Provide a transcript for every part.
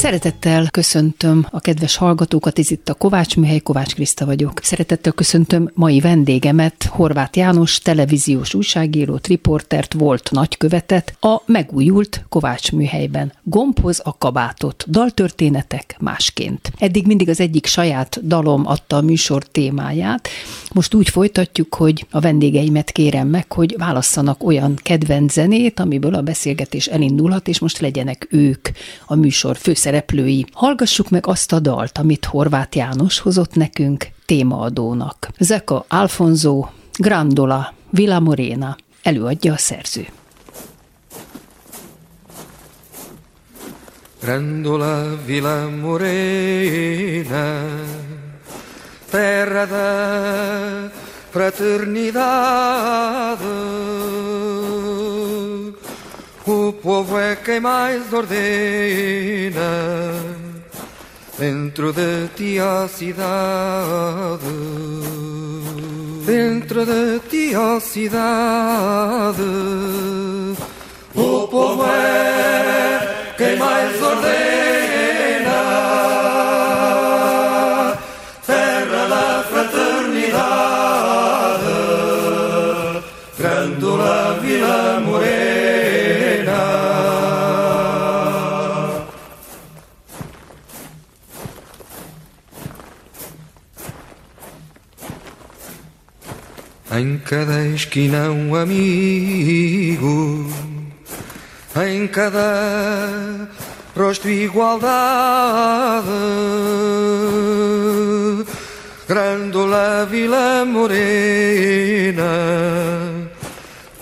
Szeretettel köszöntöm a kedves hallgatókat, ez itt a Kovács Műhely, Kovács Kriszta vagyok. Szeretettel köszöntöm mai vendégemet, Horváth János, televíziós újságírót, riportert, volt nagykövetet, a megújult Kovács Műhelyben. Gombhoz a kabátot, daltörténetek másként. Eddig mindig az egyik saját dalom adta a műsor témáját, most úgy folytatjuk, hogy a vendégeimet kérem meg, hogy válasszanak olyan kedvenc zenét, amiből a beszélgetés elindulhat, és most legyenek ők a műsor főszereplői. Hallgassuk meg azt a dalt, amit Horváth János hozott nekünk témaadónak. Zeka Alfonso, Grandola, Villa Morena, előadja a szerző. Grandola Villa Morena terra da fraternidade. O povo é quem mais ordena dentro de ti a cidade. Dentro de ti a cidade. O povo é quem mais ordena. Cada esquina um amigo, em cada rosto igualdade. Grandola Vila Morena,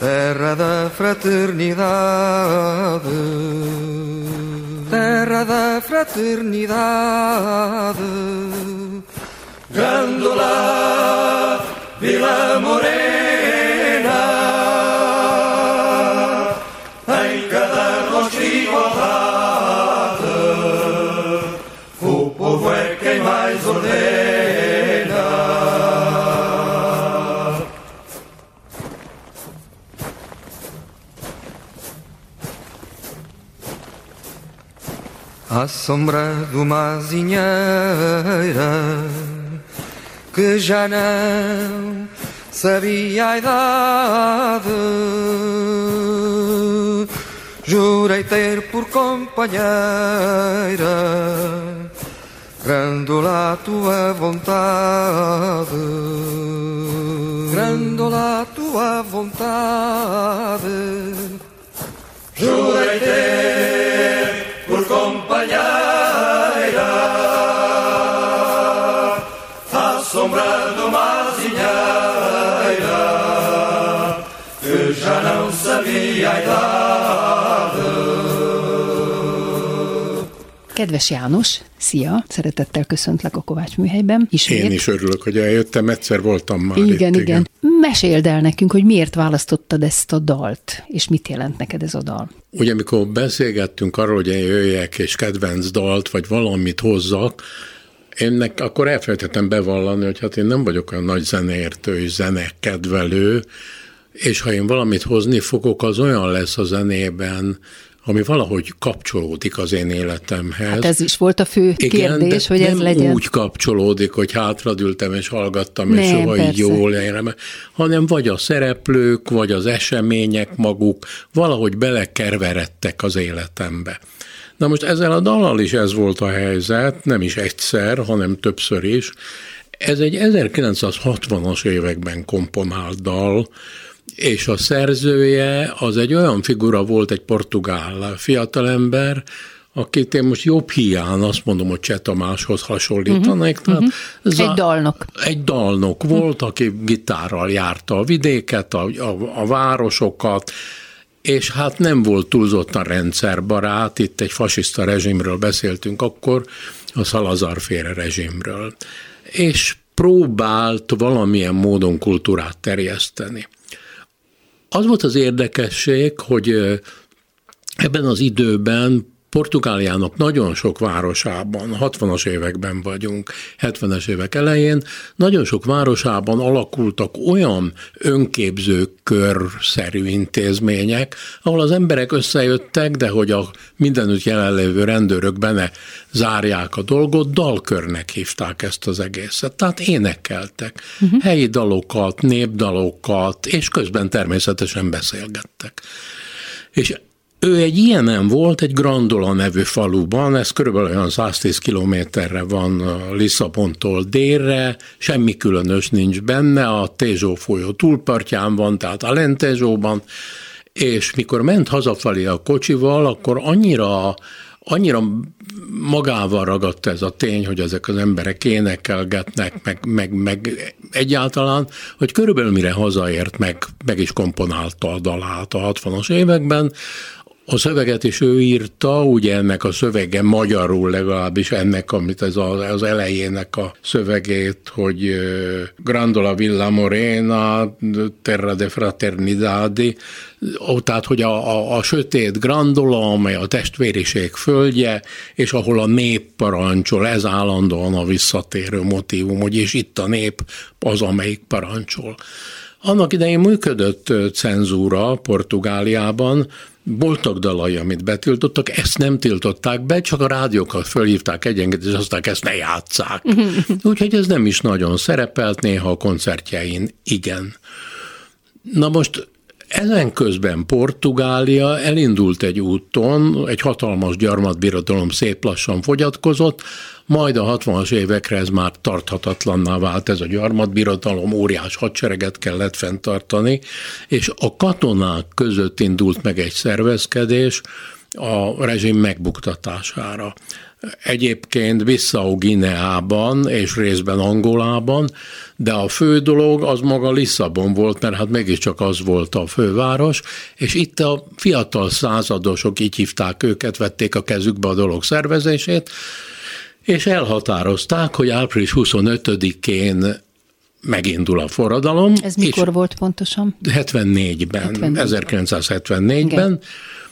terra da fraternidade, terra da fraternidade. Grandola Vila Morena, em cada rosto igualdade, o povo é quem mais ordena. À sombra de uma azinheira que já não sabia a idade. Jurei ter por companheira Grandola a tua vontade Grandola a tua vontade Kedves János, szia! Szeretettel köszöntlek a Kovács műhelyben. Ismét. Én is örülök, hogy eljöttem, egyszer voltam már igen, itt, igen, igen. Meséld el nekünk, hogy miért választottad ezt a dalt, és mit jelent neked ez a dal? Ugye, amikor beszélgettünk arról, hogy én jöjjek és kedvenc dalt, vagy valamit hozzak, Énnek akkor elfelejtettem bevallani, hogy hát én nem vagyok olyan nagy zeneértő és zenekedvelő, és ha én valamit hozni fogok, az olyan lesz a zenében, ami valahogy kapcsolódik az én életemhez. Hát ez is volt a fő Igen, kérdés, hogy ez legyen. úgy kapcsolódik, hogy hátradültem és hallgattam, és soha persze. így jól érem, hanem vagy a szereplők, vagy az események maguk valahogy belekerveredtek az életembe. Na most ezzel a dallal is ez volt a helyzet, nem is egyszer, hanem többször is. Ez egy 1960-as években komponált dal, és a szerzője az egy olyan figura volt, egy portugál fiatalember, akit én most jobb hiány azt mondom, hogy Cseh Tamáshoz hasonlítanék. Uh-huh, uh-huh. Egy dalnok. Egy dalnok volt, aki gitárral járta a vidéket, a, a, a városokat, és hát nem volt túlzottan rendszerbarát, itt egy fasiszta rezsimről beszéltünk akkor, a Szalazar féle rezsimről, és próbált valamilyen módon kultúrát terjeszteni. Az volt az érdekesség, hogy ebben az időben Portugáliának nagyon sok városában, 60-as években vagyunk, 70-es évek elején, nagyon sok városában alakultak olyan önképző körszerű intézmények, ahol az emberek összejöttek, de hogy a mindenütt jelenlévő rendőrök benne zárják a dolgot, dalkörnek hívták ezt az egészet. Tehát énekeltek uh-huh. helyi dalokat, népdalokat, és közben természetesen beszélgettek. És ő egy ilyenem volt egy Grandola nevű faluban, ez körülbelül olyan 110 kilométerre van Lisszabontól délre, semmi különös nincs benne, a Tézsó folyó túlpartján van, tehát Alentejóban, és mikor ment hazafelé a kocsival, akkor annyira annyira magával ragadt ez a tény, hogy ezek az emberek énekelgetnek, meg, meg, meg egyáltalán, hogy körülbelül mire hazaért, meg, meg is komponálta a dalát a 60-as években, a szöveget is ő írta, ugye ennek a szövege magyarul legalábbis ennek, amit ez az elejének a szövegét, hogy Grandola Villa Morena, Terra de Fraternidade, tehát hogy a, a, a sötét Grandola, amely a testvériség földje, és ahol a nép parancsol, ez állandóan a visszatérő motivum, hogy és itt a nép az, amelyik parancsol. Annak idején működött cenzúra Portugáliában, voltak dalai, amit betiltottak, ezt nem tiltották be, csak a rádiókat fölhívták egyenként, és aztán ezt ne játszák. Úgyhogy ez nem is nagyon szerepelt, néha a koncertjein igen. Na most ezen közben Portugália elindult egy úton, egy hatalmas gyarmatbirodalom szép lassan fogyatkozott, majd a 60-as évekre ez már tarthatatlanná vált, ez a gyarmatbirodalom, óriás hadsereget kellett fenntartani, és a katonák között indult meg egy szervezkedés a rezsim megbuktatására. Egyébként Bissau Gineában és részben Angolában, de a fő dolog az maga Lisszabon volt, mert hát mégiscsak az volt a főváros, és itt a fiatal századosok, így hívták őket, vették a kezükbe a dolog szervezését, és elhatározták, hogy április 25-én megindul a forradalom. Ez mikor volt pontosan? 74-ben, 74. 1974-ben. Igen.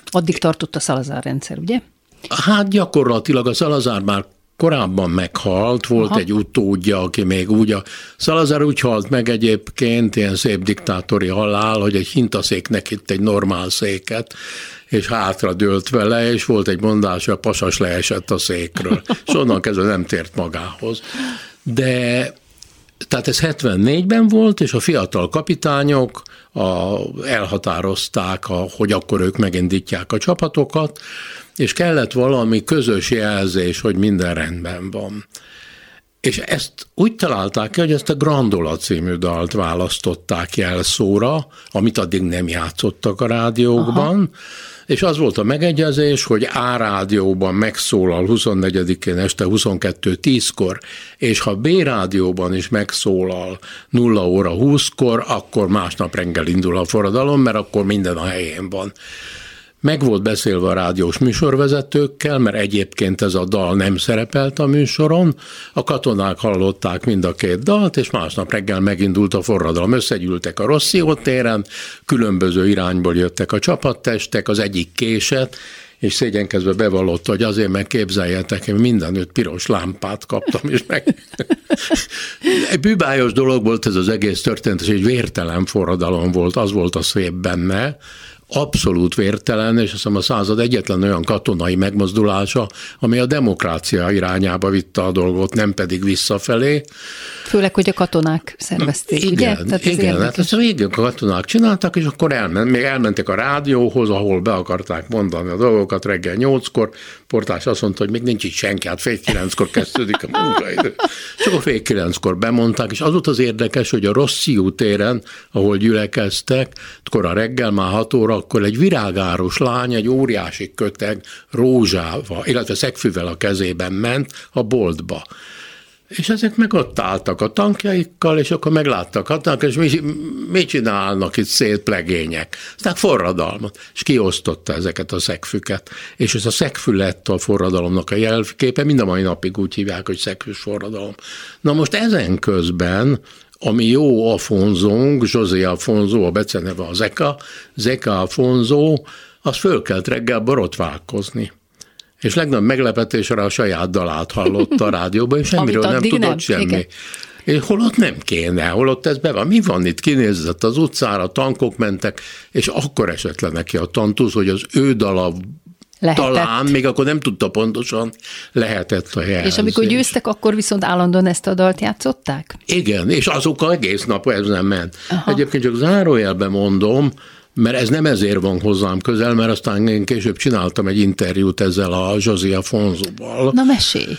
Addig tartott a Szalazár rendszer, ugye? Hát gyakorlatilag a Szalazár már korábban meghalt, volt Aha. egy utódja, aki még úgy a... Szalazár úgy halt meg egyébként, ilyen szép diktátori halál, hogy egy hintaszéknek itt egy normál széket, és hátra dőlt vele, és volt egy mondás, hogy a pasas leesett a székről, és onnan kezdve nem tért magához. De tehát ez 74-ben volt, és a fiatal kapitányok a, elhatározták, a, hogy akkor ők megindítják a csapatokat, és kellett valami közös jelzés, hogy minden rendben van. És ezt úgy találták ki, hogy ezt a Grandola című dalt választották jelszóra, amit addig nem játszottak a rádiókban, Aha és az volt a megegyezés, hogy A rádióban megszólal 24-én este 22.10-kor, és ha B rádióban is megszólal 0 óra 20-kor, akkor másnap reggel indul a forradalom, mert akkor minden a helyén van. Meg volt beszélve a rádiós műsorvezetőkkel, mert egyébként ez a dal nem szerepelt a műsoron. A katonák hallották mind a két dalt, és másnap reggel megindult a forradalom. Összegyűltek a Rosszió téren, különböző irányból jöttek a csapattestek, az egyik késet, és szégyenkezve bevallotta, hogy azért meg képzeljetek, én mindenütt piros lámpát kaptam, és meg... egy bűbájos dolog volt ez az egész történet, és egy vértelen forradalom volt, az volt a szép benne, abszolút vértelen, és azt hiszem a század egyetlen olyan katonai megmozdulása, ami a demokrácia irányába vitte a dolgot, nem pedig visszafelé. Főleg, hogy a katonák szervezték, igen, ugye? Tehát igen, hát ezt végig a katonák csináltak, és akkor elment, még elmentek a rádióhoz, ahol be akarták mondani a dolgokat reggel nyolckor, portás azt mondta, hogy még nincs itt senki, hát fél kilenckor kezdődik a munkaidő. És akkor fél kilenckor bemondták, és az volt az érdekes, hogy a Rossziú téren, ahol gyülekeztek, akkor a reggel már hat óra, akkor egy virágáros lány egy óriási köteg rózsával, illetve szegfűvel a kezében ment a boltba. És ezek meg ott álltak a tankjaikkal, és akkor megláttak hatnak, és mi, mit csinálnak itt szét plegények? Aztán forradalmat, és kiosztotta ezeket a szegfüket. És ez a szegfű lett a forradalomnak a jelképe, mind a mai napig úgy hívják, hogy szegfűs forradalom. Na most ezen közben ami jó Afonzónk, José Afonzó, a beceneve az Zeka, Zeka Afonzó, az fölkelt reggel borotválkozni és legnagyobb meglepetésre a saját dalát hallotta a rádióban, és semmiről nem tudott nem. semmi. Igen. És holott nem kéne, holott ez be van. Mi van itt? Kinézett az utcára, tankok mentek, és akkor esett le neki a tantusz, hogy az ő dala Lehetett. Talán, még akkor nem tudta pontosan, lehetett a jelzés. És amikor győztek, akkor viszont állandóan ezt a dalt játszották? Igen, és azok egész nap ez nem ment. Aha. Egyébként csak zárójelben mondom, mert ez nem ezért van hozzám közel, mert aztán én később csináltam egy interjút ezzel a Zsozia Fonzóval. Na mesélj!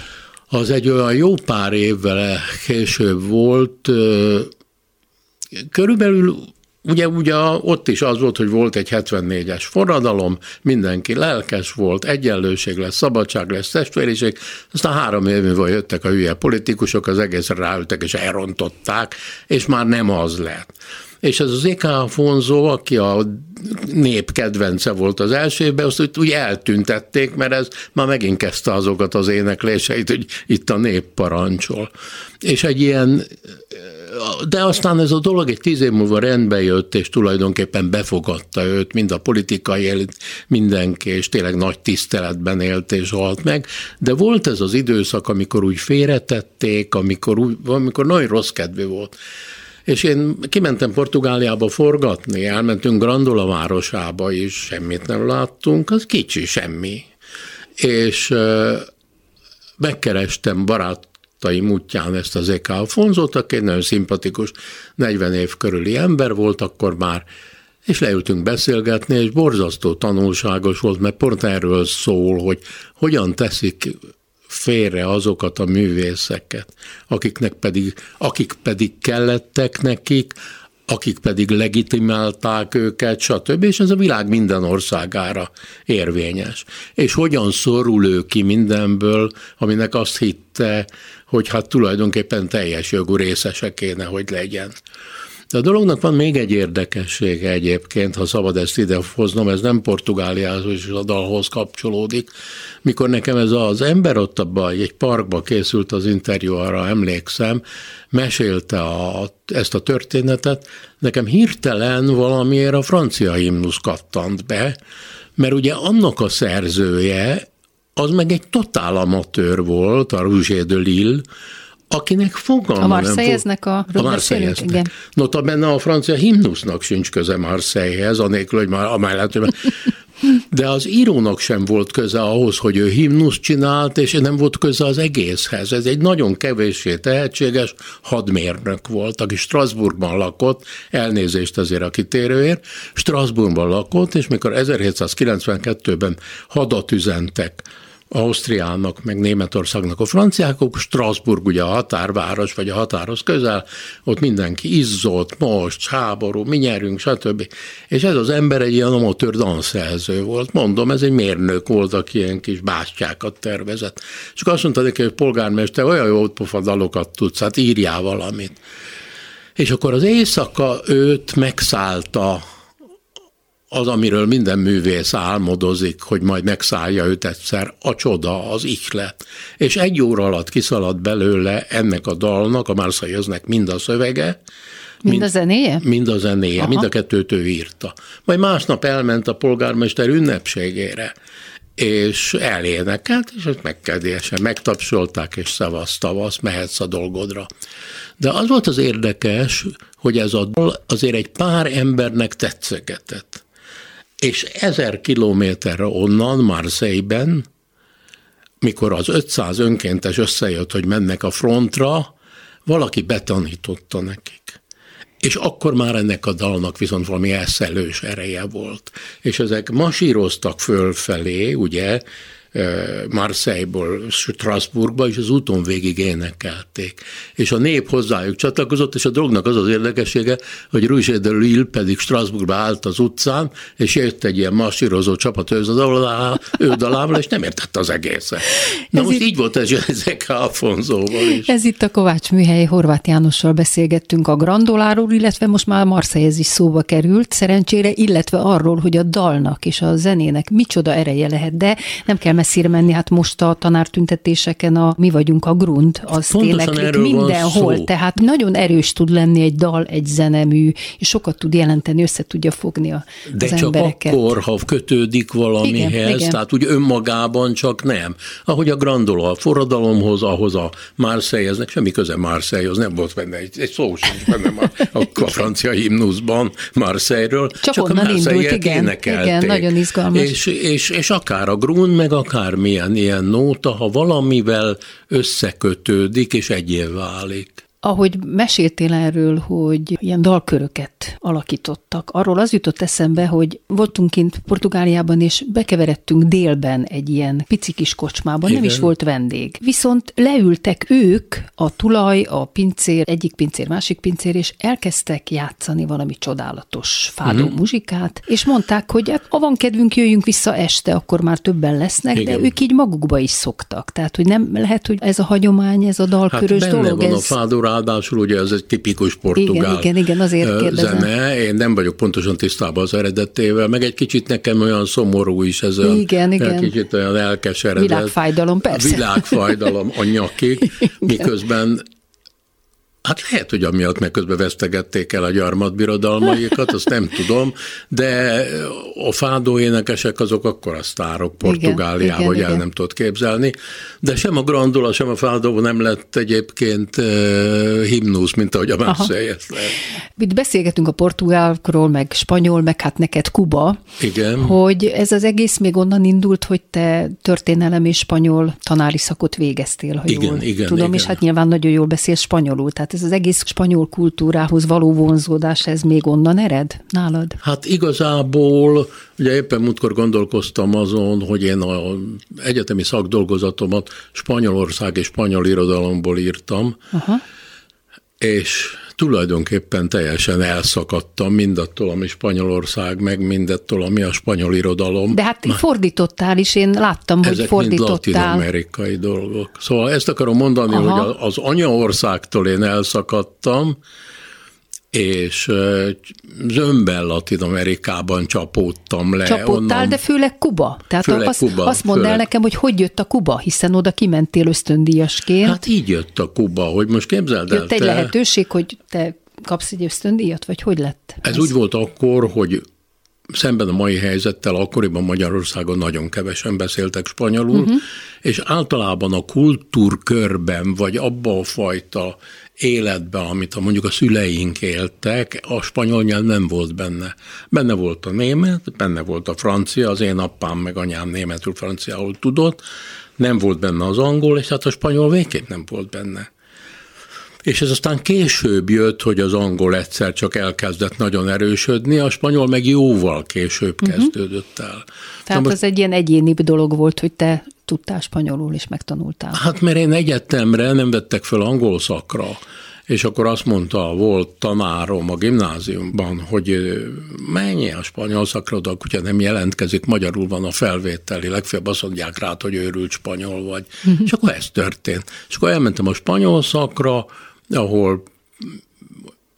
Az egy olyan jó pár évvel később volt, körülbelül Ugye, ugye ott is az volt, hogy volt egy 74-es forradalom, mindenki lelkes volt, egyenlőség lesz, szabadság lesz, testvériség, aztán három év múlva jöttek a hülye politikusok, az egészre ráültek és elrontották, és már nem az lett. És az E.K. Afonso, aki a nép kedvence volt az első évben, azt úgy, úgy eltüntették, mert ez már megint kezdte azokat az énekléseit, hogy itt a nép parancsol. És egy ilyen de aztán ez a dolog egy tíz év múlva rendbe jött, és tulajdonképpen befogadta őt, mind a politikai élet, mindenki, és tényleg nagy tiszteletben élt és halt meg. De volt ez az időszak, amikor úgy félretették, amikor, úgy, amikor nagyon rossz kedvű volt. És én kimentem Portugáliába forgatni, elmentünk Grandola városába is, semmit nem láttunk, az kicsi, semmi. És megkerestem barát barátaim útján ezt az Eka Alfonzot, aki egy nagyon szimpatikus, 40 év körüli ember volt akkor már, és leültünk beszélgetni, és borzasztó tanulságos volt, mert pont erről szól, hogy hogyan teszik félre azokat a művészeket, akiknek pedig, akik pedig kellettek nekik, akik pedig legitimálták őket, stb. És ez a világ minden országára érvényes. És hogyan szorul ő ki mindenből, aminek azt hitte, hogy hát tulajdonképpen teljes jogú részese kéne, hogy legyen. De a dolognak van még egy érdekessége egyébként, ha szabad ezt idehoznom, ez nem Portugáliához és a dalhoz kapcsolódik. Mikor nekem ez az ember ott abban egy parkba készült az interjú, arra emlékszem, mesélte a, ezt a történetet, nekem hirtelen valamiért a francia himnusz kattant be, mert ugye annak a szerzője, az meg egy totál amatőr volt, a Rouget de Lille, akinek fogalma a Marseilleznek a A Marseilleznek. Igen. Nota benne a francia himnusznak sincs köze Marseillehez, anélkül, hogy már amellett, hogy de az írónak sem volt köze ahhoz, hogy ő himnusz csinált, és nem volt köze az egészhez. Ez egy nagyon kevéssé tehetséges hadmérnök volt, aki Strasbourgban lakott, elnézést azért a kitérőért, Strasbourgban lakott, és mikor 1792-ben hadat üzentek Ausztriának, meg Németországnak a franciákok, Strasbourg ugye a határváros, vagy a határhoz közel, ott mindenki izzott, most, háború, mi nyerünk, stb. És ez az ember egy ilyen amatőr danszerző volt. Mondom, ez egy mérnök volt, aki ilyen kis bástyákat tervezett. És azt mondta neki, hogy polgármester, olyan jó pofa dalokat tudsz, hát írjál valamit. És akkor az éjszaka őt megszállta az, amiről minden művész álmodozik, hogy majd megszállja őt egyszer, a csoda, az ihlet. És egy óra alatt kiszaladt belőle ennek a dalnak, a Marseilleznek mind a szövege, Mind, mind a zenéje? Mind a zenéje, Aha. mind a kettőt ő írta. Majd másnap elment a polgármester ünnepségére, és elénekelt, és ezt megkedélyesen megtapsolták, és szavasz tavasz, mehetsz a dolgodra. De az volt az érdekes, hogy ez a dal azért egy pár embernek tetszegetett és ezer kilométerre onnan, Marseille-ben, mikor az 500 önkéntes összejött, hogy mennek a frontra, valaki betanította nekik. És akkor már ennek a dalnak viszont valami eszelős ereje volt. És ezek masíroztak fölfelé, ugye, Marseille-ból Strasbourgba, és az úton végig énekelték. És a nép hozzájuk csatlakozott, és a drognak az az érdekessége, hogy Rouget de Lille pedig Strasbourgba állt az utcán, és jött egy ilyen masírozó csapat ő dalával, és nem értette az egészet. Na ez most itt, így volt ez ezek Alfonzóval is. Ez itt a Kovács műhely Horváth Jánossal beszélgettünk a Grandoláról, illetve most már Marseille is szóba került, szerencsére, illetve arról, hogy a dalnak és a zenének micsoda ereje lehet, de nem kell messzire menni, hát most a tanártüntetéseken a mi vagyunk a grund, az tényleg mindenhol, tehát nagyon erős tud lenni egy dal, egy zenemű, és sokat tud jelenteni, össze tudja fogni a, De az csak embereket. akkor, ha kötődik valamihez, igen, igen. tehát úgy önmagában csak nem. Ahogy a Grandola a forradalomhoz, ahhoz a Marseilleznek, semmi köze Marseillehoz, nem volt benne egy, egy szó sincs benne a, a francia himnuszban Marseille-ről, csak, csak onnan a indult, igen, igen, nagyon izgalmas. És, és, és akár a grund, meg akár milyen ilyen nóta, ha valamivel összekötődik és egyé válik. Ahogy meséltél erről, hogy ilyen dalköröket alakítottak, arról az jutott eszembe, hogy voltunk kint Portugáliában, és bekeveredtünk délben egy ilyen pici kis kocsmában, Igen. nem is volt vendég. Viszont leültek ők, a tulaj, a pincér, egyik pincér, másik pincér, és elkezdtek játszani valami csodálatos fádó uh-huh. muzsikát, és mondták, hogy hát, ha van kedvünk, jöjjünk vissza este, akkor már többen lesznek, Igen. de ők így magukba is szoktak. Tehát, hogy nem lehet, hogy ez a hagyomány, ez a dalkörös hát dolog. Van ez... a fádó ráadásul ugye ez egy tipikus portugál igen, igen, igen, azért kérdezem. zene. Én nem vagyok pontosan tisztában az eredetével, meg egy kicsit nekem olyan szomorú is ez a igen, igen. kicsit olyan elkeseredett. Világfájdalom, persze. Világfájdalom a nyakig, miközben Hát lehet, hogy amiatt meg közben vesztegették el a gyarmatbirodalmaikat, azt nem tudom, de a fádó énekesek azok akkor a sztárok Portugáliában, hogy el igen. nem tudott képzelni, de sem a Grandula, sem a fádó nem lett egyébként uh, himnusz, mint ahogy a Marseille Itt beszélgetünk a portugálkról, meg spanyol, meg hát neked Kuba, igen. hogy ez az egész még onnan indult, hogy te történelem és spanyol tanári szakot végeztél, ha igen, jól igen, tudom, igen. és hát nyilván nagyon jól beszélsz spanyolul, tehát ez az egész spanyol kultúrához való vonzódás, ez még onnan ered nálad? Hát igazából, ugye éppen múltkor gondolkoztam azon, hogy én az egyetemi szakdolgozatomat Spanyolország és spanyol irodalomból írtam, Aha. És tulajdonképpen teljesen elszakadtam mindattól, ami Spanyolország, meg mindattól, ami a spanyol irodalom. De hát fordítottál is, én láttam, hogy Ezek fordítottál. Ezek latin-amerikai dolgok. Szóval ezt akarom mondani, Aha. hogy az anyaországtól én elszakadtam, és zömbel Latin Amerikában csapódtam le. Csapódtál, onnan. de főleg Kuba. Tehát főleg azt, Kuba, azt mondd főleg. el nekem, hogy hogy jött a Kuba, hiszen oda kimentél ösztöndíjasként. Hát így jött a Kuba, hogy most képzeld el. Jött egy te... lehetőség, hogy te kapsz egy ösztöndíjat, vagy hogy lett? Ez, ez úgy volt akkor, hogy szemben a mai helyzettel akkoriban Magyarországon nagyon kevesen beszéltek spanyolul, uh-huh. és általában a kultúrkörben, vagy abba a fajta életben, amit a, mondjuk a szüleink éltek, a spanyol nyelv nem volt benne. Benne volt a német, benne volt a francia, az én apám meg anyám németül franciául tudott, nem volt benne az angol, és hát a spanyol végképp nem volt benne. És ez aztán később jött, hogy az angol egyszer csak elkezdett nagyon erősödni, a spanyol meg jóval később uh-huh. kezdődött el. Tehát Na, az egy ilyen egyéni dolog volt, hogy te tudtál spanyolul és megtanultál. Hát mert én egyetemre nem vettek fel angol szakra, és akkor azt mondta, volt tanárom a gimnáziumban, hogy menj a spanyol szakra, de ugye nem jelentkezik, magyarul van a felvételi, legfeljebb azt mondják rá, hogy őrült spanyol vagy. Uh-huh. És akkor ez történt. És akkor elmentem a spanyol szakra, ahol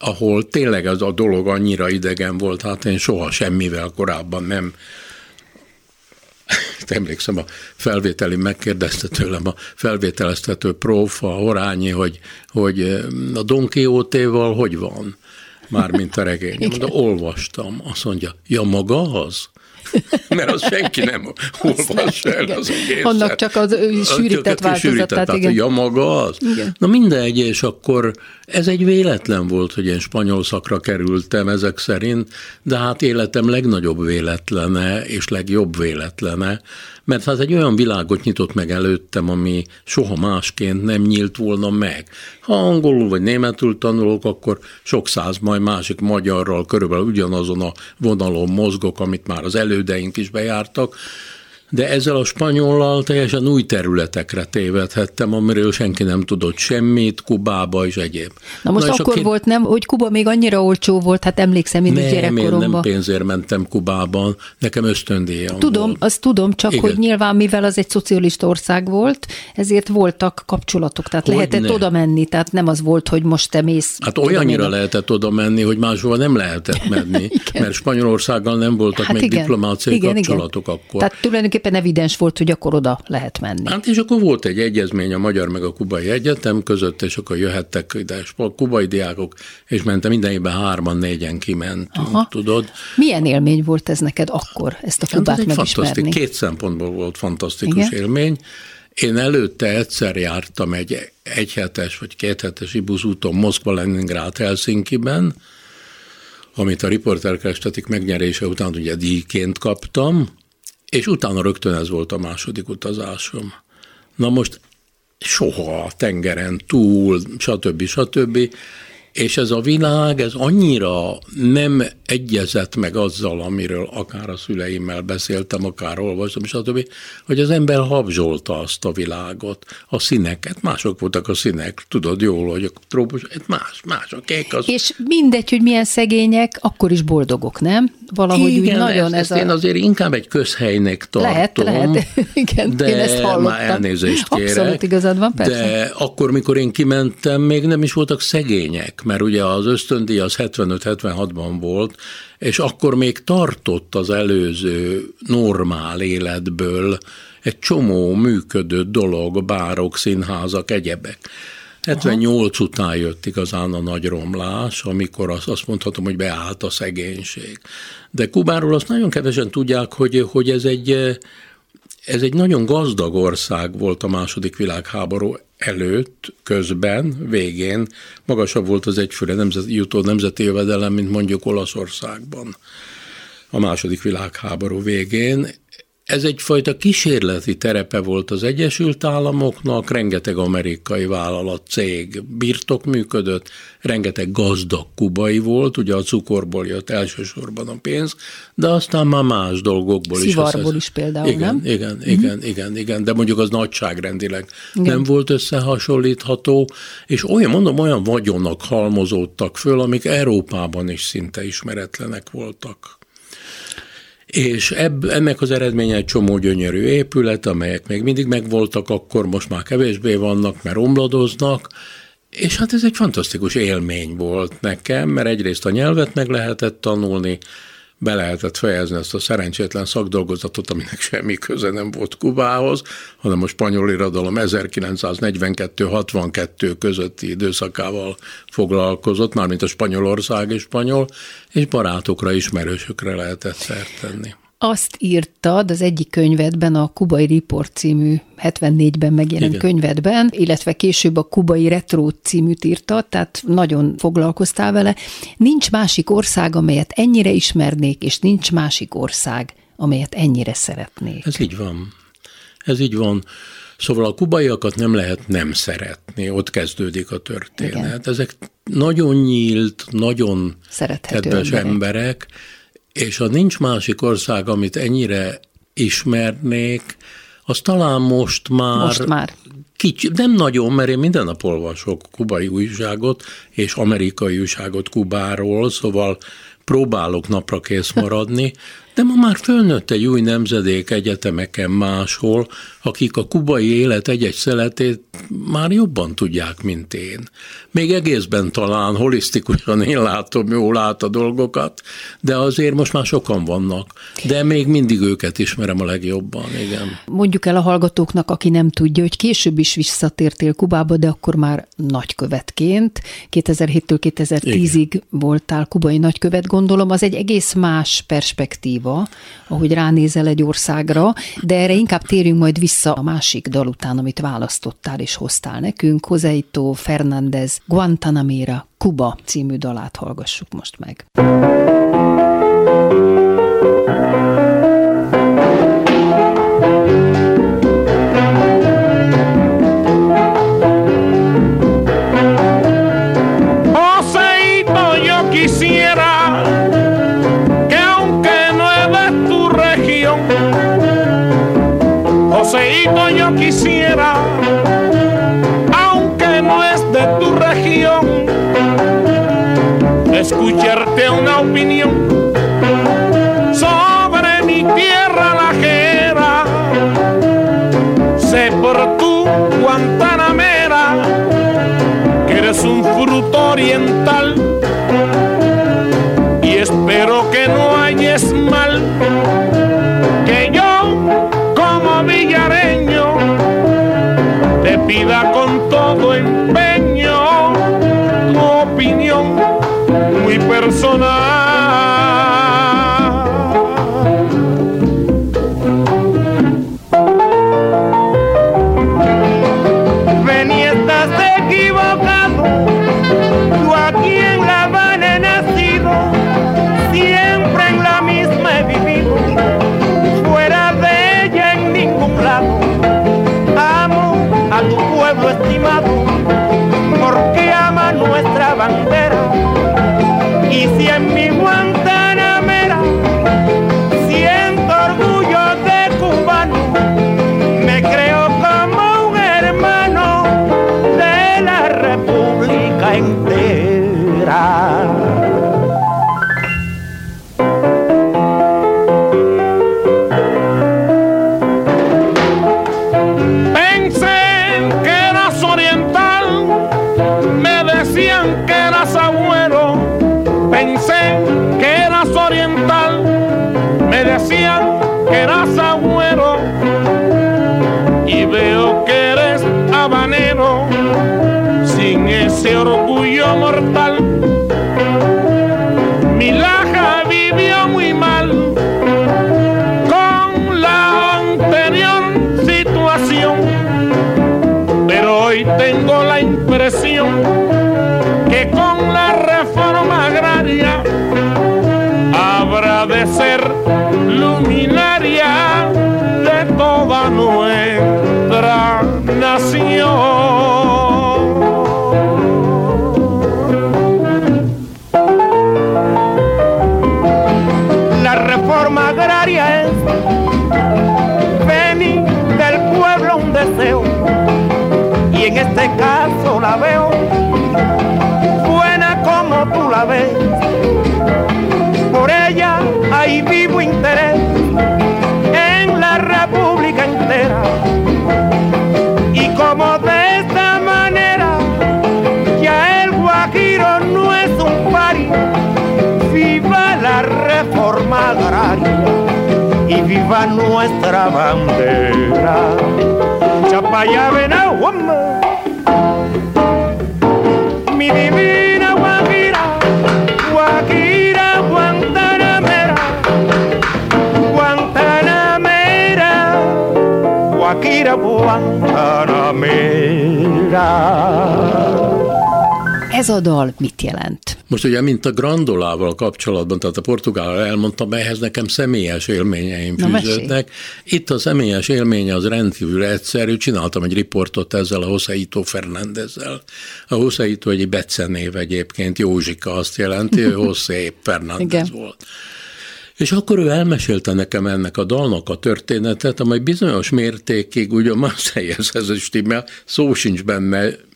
ahol tényleg ez a dolog annyira idegen volt, hát én soha semmivel korábban nem emlékszem, a felvételi megkérdezte tőlem a felvételeztető próf, a Horányi, hogy, hogy a Don Quixote-val hogy van? Mármint a regény. Mondta, olvastam. Azt mondja, ja maga az? mert az senki nem olvas el az egészet. Annak csak az sűrített változatát, igen. Ja, maga az? Igen. Na mindegy, és akkor ez egy véletlen volt, hogy én spanyol szakra kerültem ezek szerint, de hát életem legnagyobb véletlene és legjobb véletlene, mert hát egy olyan világot nyitott meg előttem, ami soha másként nem nyílt volna meg. Ha angolul vagy németül tanulok, akkor sok száz majd másik magyarral körülbelül ugyanazon a vonalon mozgok, amit már az elődeink is bejártak, de ezzel a spanyollal teljesen új területekre tévedhettem, amiről senki nem tudott semmit, Kubába és egyéb. Na most Na akkor két... volt, nem, hogy Kuba még annyira olcsó volt, hát emlékszem én nem, gyerekkoromban. Én nem pénzért mentem Kubában, nekem ösztöndíjam Tudom, volt. azt tudom, csak Igen. hogy nyilván mivel az egy szocialista ország volt, ezért voltak kapcsolatok, tehát hogy lehetett ne. oda menni, tehát nem az volt, hogy most te mész. Hát olyannyira menni. lehetett oda menni, hogy máshova nem lehetett menni, mert Spanyolországgal nem voltak hát még igen. diplomáciai igen, kapcsolatok igen. akkor. Tehát tulajdonképpen tulajdonképpen evidens volt, hogy akkor oda lehet menni. Hát és akkor volt egy egyezmény a Magyar meg a Kubai Egyetem között, és akkor jöhettek ide a kubai diákok, és mentem minden évben hárman, négyen kimentünk, Aha. tudod. Milyen élmény volt ez neked akkor, ezt a hát Kubát hát megismerni? Két szempontból volt fantasztikus Igen? élmény. Én előtte egyszer jártam egy egyhetes vagy kéthetes ibuzúton Moszkva, Leningrád, Helsinki-ben, amit a riporterkestetik megnyerése után ugye díjként kaptam, és utána rögtön ez volt a második utazásom. Na most soha a tengeren túl, stb. stb. És ez a világ, ez annyira nem egyezett meg azzal, amiről akár a szüleimmel beszéltem, akár olvastam, stb., hogy az ember habzsolta azt a világot, a színeket, mások voltak a színek, tudod jól, hogy a trópus, más, más, a kék az. És mindegy, hogy milyen szegények, akkor is boldogok, nem? Valahogy Igen, úgy nagyon ezt, ez ezt a... én azért inkább egy közhelynek tartom. Lehet, lehet. Igen, de én ezt hallottam. már elnézést kérek. Abszolút igazad van, persze. De akkor, mikor én kimentem, még nem is voltak szegények, mert ugye az ösztöndíj az 75-76-ban volt, és akkor még tartott az előző normál életből egy csomó működő dolog, bárok, színházak, egyebek. 78 Aha. után jött igazán a nagy romlás, amikor azt, azt mondhatom, hogy beállt a szegénység. De Kubáról azt nagyon kevesen tudják, hogy, hogy ez egy ez egy nagyon gazdag ország volt a második világháború előtt, közben, végén magasabb volt az egyfőre nemzet, jutó nemzeti jövedelem, mint mondjuk Olaszországban a második világháború végén, ez egyfajta kísérleti terepe volt az Egyesült Államoknak, rengeteg amerikai vállalat, cég birtok működött, rengeteg gazdag kubai volt, ugye a cukorból jött elsősorban a pénz, de aztán már más dolgokból Szivarból is. Szivarból is például, igen, nem? Igen, uh-huh. igen, igen, igen, de mondjuk az nagyságrendileg igen. nem volt összehasonlítható, és olyan, mondom, olyan vagyonnak halmozódtak föl, amik Európában is szinte ismeretlenek voltak. És ebb, ennek az eredménye egy csomó gyönyörű épület, amelyek még mindig megvoltak, akkor most már kevésbé vannak, mert omladoznak, és hát ez egy fantasztikus élmény volt nekem, mert egyrészt a nyelvet meg lehetett tanulni, be lehetett fejezni ezt a szerencsétlen szakdolgozatot, aminek semmi köze nem volt Kubához, hanem a spanyol irodalom 1942-62 közötti időszakával foglalkozott, mármint a Spanyolország és spanyol, és barátokra, ismerősökre lehetett szert tenni. Azt írtad az egyik könyvedben, a Kubai Report című 74-ben megjelent Igen. könyvedben, illetve később a Kubai Retro címűt írtad, tehát nagyon foglalkoztál vele. Nincs másik ország, amelyet ennyire ismernék, és nincs másik ország, amelyet ennyire szeretnék. Ez így van. Ez így van. Szóval a kubaiakat nem lehet nem szeretni, ott kezdődik a történet. Igen. Ezek nagyon nyílt, nagyon Szerethető kedves emberek. emberek, és ha nincs másik ország, amit ennyire ismernék, az talán most már... Most már. Kicsi, nem nagyon, mert én minden nap olvasok kubai újságot, és amerikai újságot Kubáról, szóval próbálok napra kész maradni, de ma már fölnőtt egy új nemzedék egyetemeken máshol, akik a kubai élet egy-egy szeletét már jobban tudják, mint én. Még egészben talán holisztikusan én látom, jól lát a dolgokat, de azért most már sokan vannak. De még mindig őket ismerem a legjobban, igen. Mondjuk el a hallgatóknak, aki nem tudja, hogy később is visszatértél Kubába, de akkor már nagykövetként. 2007-től 2010-ig voltál kubai nagykövet, gondolom, az egy egész más perspektíva maga, ahogy ránézel egy országra, de erre inkább térjünk majd vissza a másik dal után, amit választottál és hoztál nekünk. Joseito Fernández Guantanamera Kuba című dalát hallgassuk most meg. escute a retel na opinião viva nuestra bandera. Chapaya Benahumma, mi divina Guajira, Guajira Guantanamera, Guantanamera, Guajira Guantanamera. Ez a dal mit jelent? Most ugye, mint a Grandolával kapcsolatban, tehát a portugál elmondtam, ehhez nekem személyes élményeim fűződnek. Itt a személyes élménye az rendkívül egyszerű. Csináltam egy riportot ezzel a Joseito Fernándezzel. A Joseito egy becenév egyébként, Józsika azt jelenti, hogy José Fernández volt. És akkor ő elmesélte nekem ennek a dalnak a történetet, amely bizonyos mértékig, ugye Marseilleshez is stimmel, szó sincs benne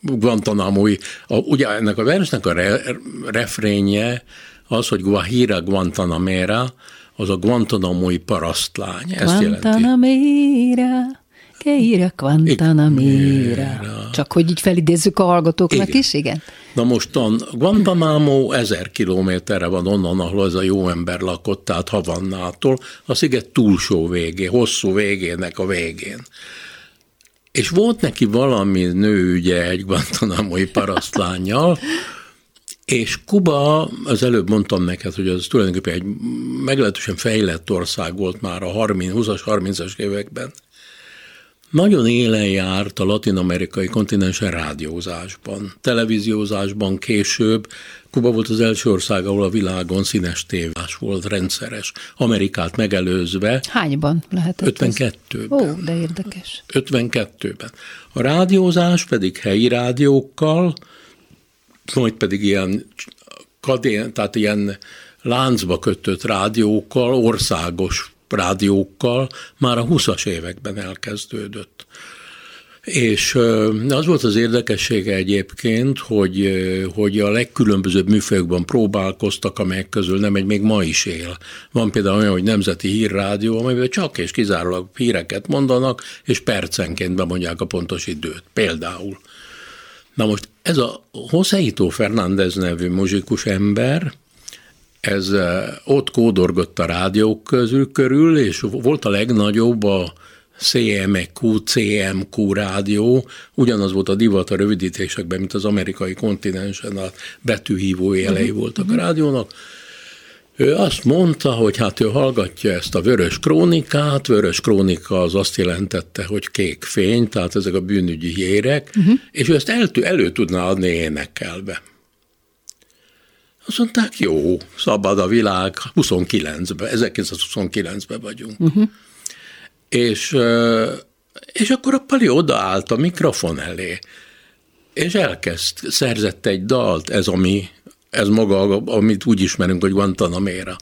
Guantanamo-i, a, ugye ennek a versnek a re, refrénye az, hogy Guajira Guantanamera, az a Guantanamo-i parasztlány. Ezt Guantanamera. Keira Guantanamera. Csak hogy így felidézzük a hallgatóknak igen. is, igen? Na most a Guantanamo ezer kilométerre van onnan, ahol ez a jó ember lakott, tehát Havannától, a sziget túlsó végén, hosszú végének a végén. És volt neki valami nőügye egy guantanamoi parasztlányjal, és Kuba, az előbb mondtam neked, hogy az tulajdonképpen egy meglehetősen fejlett ország volt már a 30, 20-as, 30-as években. Nagyon élen járt a latin-amerikai kontinensen rádiózásban, televíziózásban később. Kuba volt az első ország, ahol a világon színes tévás volt, rendszeres, Amerikát megelőzve. Hányban lehetett 52-ben. Ó, de érdekes. 52-ben. A rádiózás pedig helyi rádiókkal, majd pedig ilyen kadén, tehát ilyen láncba kötött rádiókkal, országos rádiókkal már a 20-as években elkezdődött. És az volt az érdekessége egyébként, hogy, hogy a legkülönbözőbb műfajokban próbálkoztak, amelyek közül nem egy még ma is él. Van például olyan, hogy Nemzeti Hírrádió, amelyben csak és kizárólag híreket mondanak, és percenként bemondják a pontos időt. Például. Na most ez a Joseito Fernández nevű muzsikus ember, ez ott kódorgott a rádiók közül körül, és volt a legnagyobb a CMQ, CMQ rádió, ugyanaz volt a divat a rövidítésekben, mint az amerikai kontinensen, a betűhívó jelei uh-huh. voltak a mhm. rádiónak. Ő azt mondta, hogy hát ő hallgatja ezt a vörös krónikát, vörös krónika az azt jelentette, hogy kék fény, tehát ezek a bűnügyi hírek, uh-huh. és ő ezt el, elő tudná adni énekelve. Azt mondták, jó, szabad a világ, 29-ben, 1929-ben vagyunk. Uh-huh. És, és akkor a Pali odaállt a mikrofon elé, és elkezd, szerzett egy dalt, ez ami, ez maga, amit úgy ismerünk, hogy Guantanamera.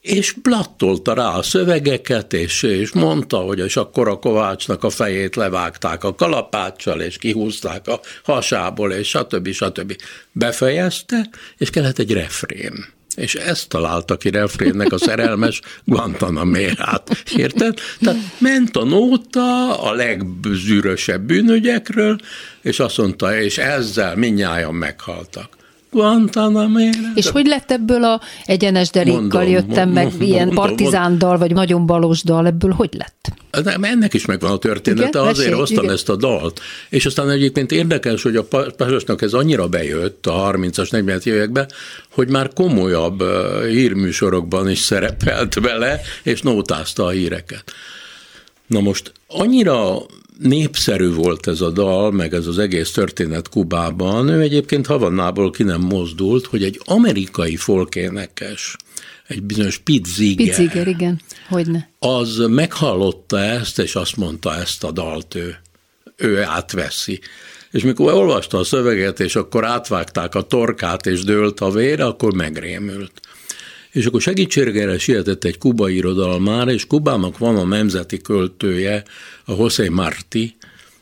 És blattolta rá a szövegeket, és, és mondta, hogy és akkor a Kovácsnak a fejét levágták a kalapáccsal, és kihúzták a hasából, és stb. stb. Befejezte, és kellett egy refrén és ezt találta ki refrénnek a szerelmes Guantanamérát. Érted? Tehát ment a nóta a legbzűrösebb bűnögyekről, és azt mondta, és ezzel minnyáján meghaltak. Guantanamera. És hogy lett ebből a egyenes derékkal jöttem meg, mondom, ilyen partizándal, vagy nagyon balos dal, ebből hogy lett? De ennek is megvan a története, igen? azért Mesélj, hoztam igen. ezt a dalt. És aztán egyébként érdekes, hogy a Pasosnak ez annyira bejött a 30-as, 40 években, hogy már komolyabb hírműsorokban is szerepelt vele, és nótázta a híreket. Na most annyira népszerű volt ez a dal, meg ez az egész történet Kubában. Ő egyébként Havannából ki nem mozdult, hogy egy amerikai folkénekes, egy bizonyos Pete Ziger, Pete Ziger igen, hogyne. Az meghallotta ezt, és azt mondta, ezt a dalt ő, ő átveszi. És mikor olvasta a szöveget, és akkor átvágták a torkát, és dőlt a vér, akkor megrémült. És akkor segítségére sietett egy kubai irodalmára, és Kubának van a nemzeti költője, a José Marti,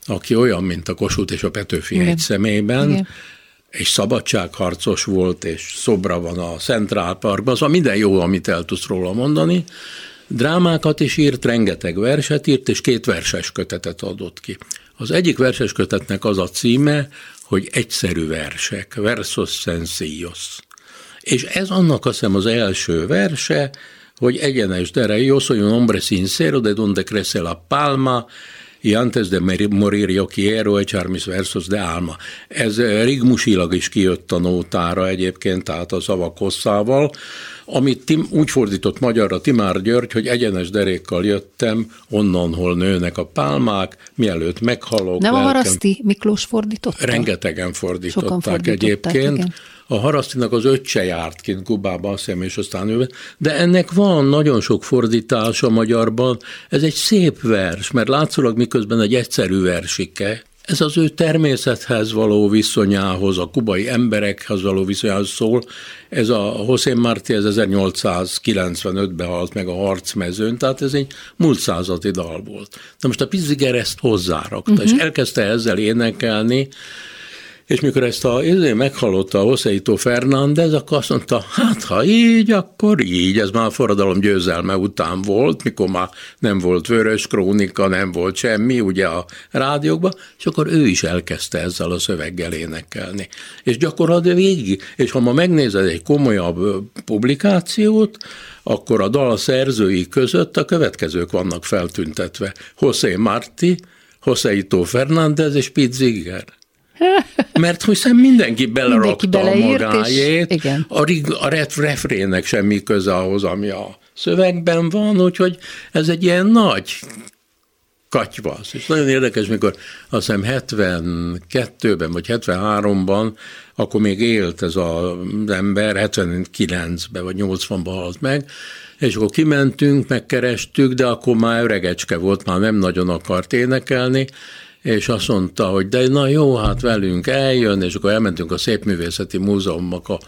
aki olyan, mint a Kossuth és a Petőfi Igen. egy személyben, Igen. és szabadságharcos volt, és szobra van a Central Parkban, szóval minden jó, amit el tudsz róla mondani. Drámákat is írt, rengeteg verset írt, és két verses kötetet adott ki. Az egyik verses kötetnek az a címe, hogy egyszerű versek, versos sencillos. És ez annak azt hiszem az első verse, hogy egyenes dere, yo soy un hombre sincero de donde crece la palma, y antes de morir yo quiero echar mis versos de alma. Ez rigmusilag is kijött a nótára egyébként, tehát a szavak hosszával, amit Tim, úgy fordított magyarra Timár György, hogy egyenes derékkal jöttem, onnan, hol nőnek a pálmák, mielőtt meghalok. Nem lelkem. a Haraszti Miklós fordította? Rengetegen fordították, Sokan fordították egyébként. Igen. A Harasztinak az öccse járt kint Kubában, azt hiszem, és aztán ő, de ennek van nagyon sok fordítása magyarban. Ez egy szép vers, mert látszólag miközben egy egyszerű versike, ez az ő természethez való viszonyához, a kubai emberekhez való viszonyához szól. Ez a José Martí, ez 1895-ben halt meg a harcmezőn, tehát ez egy múlt századi dal volt. Na most a Pizziger ezt hozzárakta, uh-huh. és mhm. elkezdte ezzel énekelni, és mikor ezt a izé meghallotta a Joseito Fernández, akkor azt mondta, hát ha így, akkor így, ez már a forradalom győzelme után volt, mikor már nem volt vörös krónika, nem volt semmi, ugye a rádiókban, és akkor ő is elkezdte ezzel a szöveggel énekelni. És gyakorlatilag végig, és ha ma megnézed egy komolyabb publikációt, akkor a dal szerzői között a következők vannak feltüntetve. José Marti, Joseito Fernández és Pete Ziger. Mert hiszen mindenki belerakta mindenki a magáét, igen. a, a refrének semmi köze ahhoz, ami a szövegben van, úgyhogy ez egy ilyen nagy katyvasz. És nagyon érdekes, mikor azt hiszem 72-ben vagy 73-ban, akkor még élt ez az ember, 79-ben vagy 80-ban halt meg, és akkor kimentünk, megkerestük, de akkor már öregecske volt, már nem nagyon akart énekelni, és azt mondta, hogy de na jó, hát velünk eljön, és akkor elmentünk a Szépművészeti Múzeumnak a,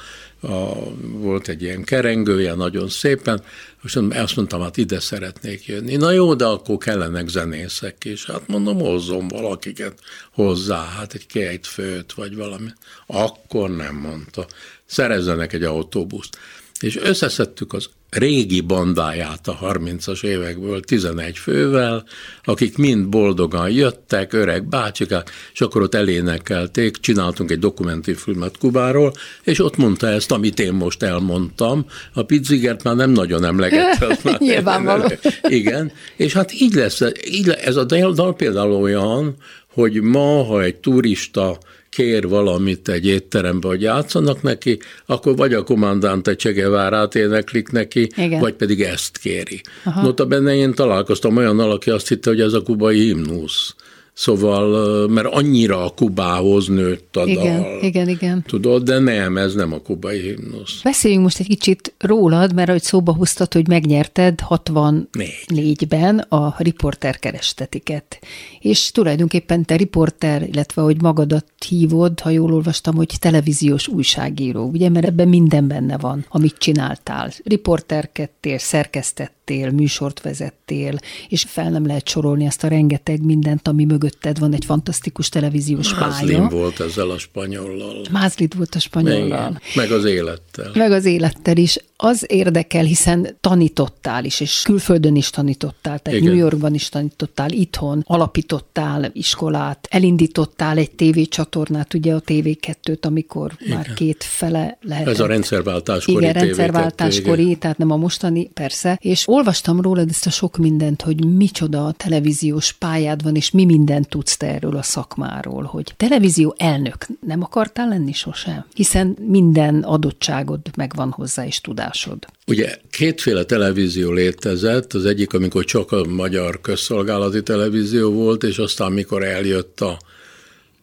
a, volt egy ilyen kerengője, nagyon szépen, és azt mondtam, hát ide szeretnék jönni. Na jó, de akkor kellenek zenészek is. Hát mondom, hozzon valakiket hozzá, hát egy két főt, vagy valami. Akkor nem mondta. Szerezzenek egy autóbuszt. És összeszedtük az régi bandáját a 30-as évekből 11 fővel, akik mind boldogan jöttek, öreg bácsikák, és akkor ott elénekelték, csináltunk egy dokumentumfilmet Kubáról, és ott mondta ezt, amit én most elmondtam. A Pizzigert már nem nagyon emlegette. Nyilvánvaló. Igen, és hát így lesz, így lesz, ez a dal például olyan, hogy ma, ha egy turista kér valamit egy étterembe, hogy játszanak neki, akkor vagy a kommandante Csegevárát éneklik neki, Igen. vagy pedig ezt kéri. Aha. Notabene én találkoztam olyan aki azt hitte, hogy ez a kubai himnusz. Szóval, mert annyira a Kubához nőtt a igen, dal. Igen, igen. Tudod, de nem, ez nem a kubai himnusz. Beszéljünk most egy kicsit rólad, mert ahogy szóba hoztad, hogy megnyerted 64-ben a riporter kerestetiket. És tulajdonképpen te riporter, illetve hogy magadat hívod, ha jól olvastam, hogy televíziós újságíró, ugye, mert ebben minden benne van, amit csináltál. Riporterkedtél, szerkesztettél, műsort vezettél, és fel nem lehet sorolni azt a rengeteg mindent, ami mögötted van egy fantasztikus televíziós Mázlin pálya. volt ezzel a spanyollal. Mázlid volt a spanyollal. Igen, meg az élettel. Meg az élettel is. Az érdekel, hiszen tanítottál is, és külföldön is tanítottál, tehát Igen. New Yorkban is tanítottál, itthon alapítottál iskolát, elindítottál egy tévécsatornát, ugye a TV2-t, amikor Igen. már két fele lehet. Ez a rendszerváltáskori Igen, rendszerváltáskori, Igen. tehát nem a mostani, persze. És olvastam rólad ezt a sok mindent, hogy micsoda televíziós pályád van, és mi mindent tudsz te erről a szakmáról, hogy televízió elnök nem akartál lenni sosem, hiszen minden adottságod megvan hozzá, és tudásod. Ugye kétféle televízió létezett, az egyik, amikor csak a magyar közszolgálati televízió volt, és aztán, mikor eljött a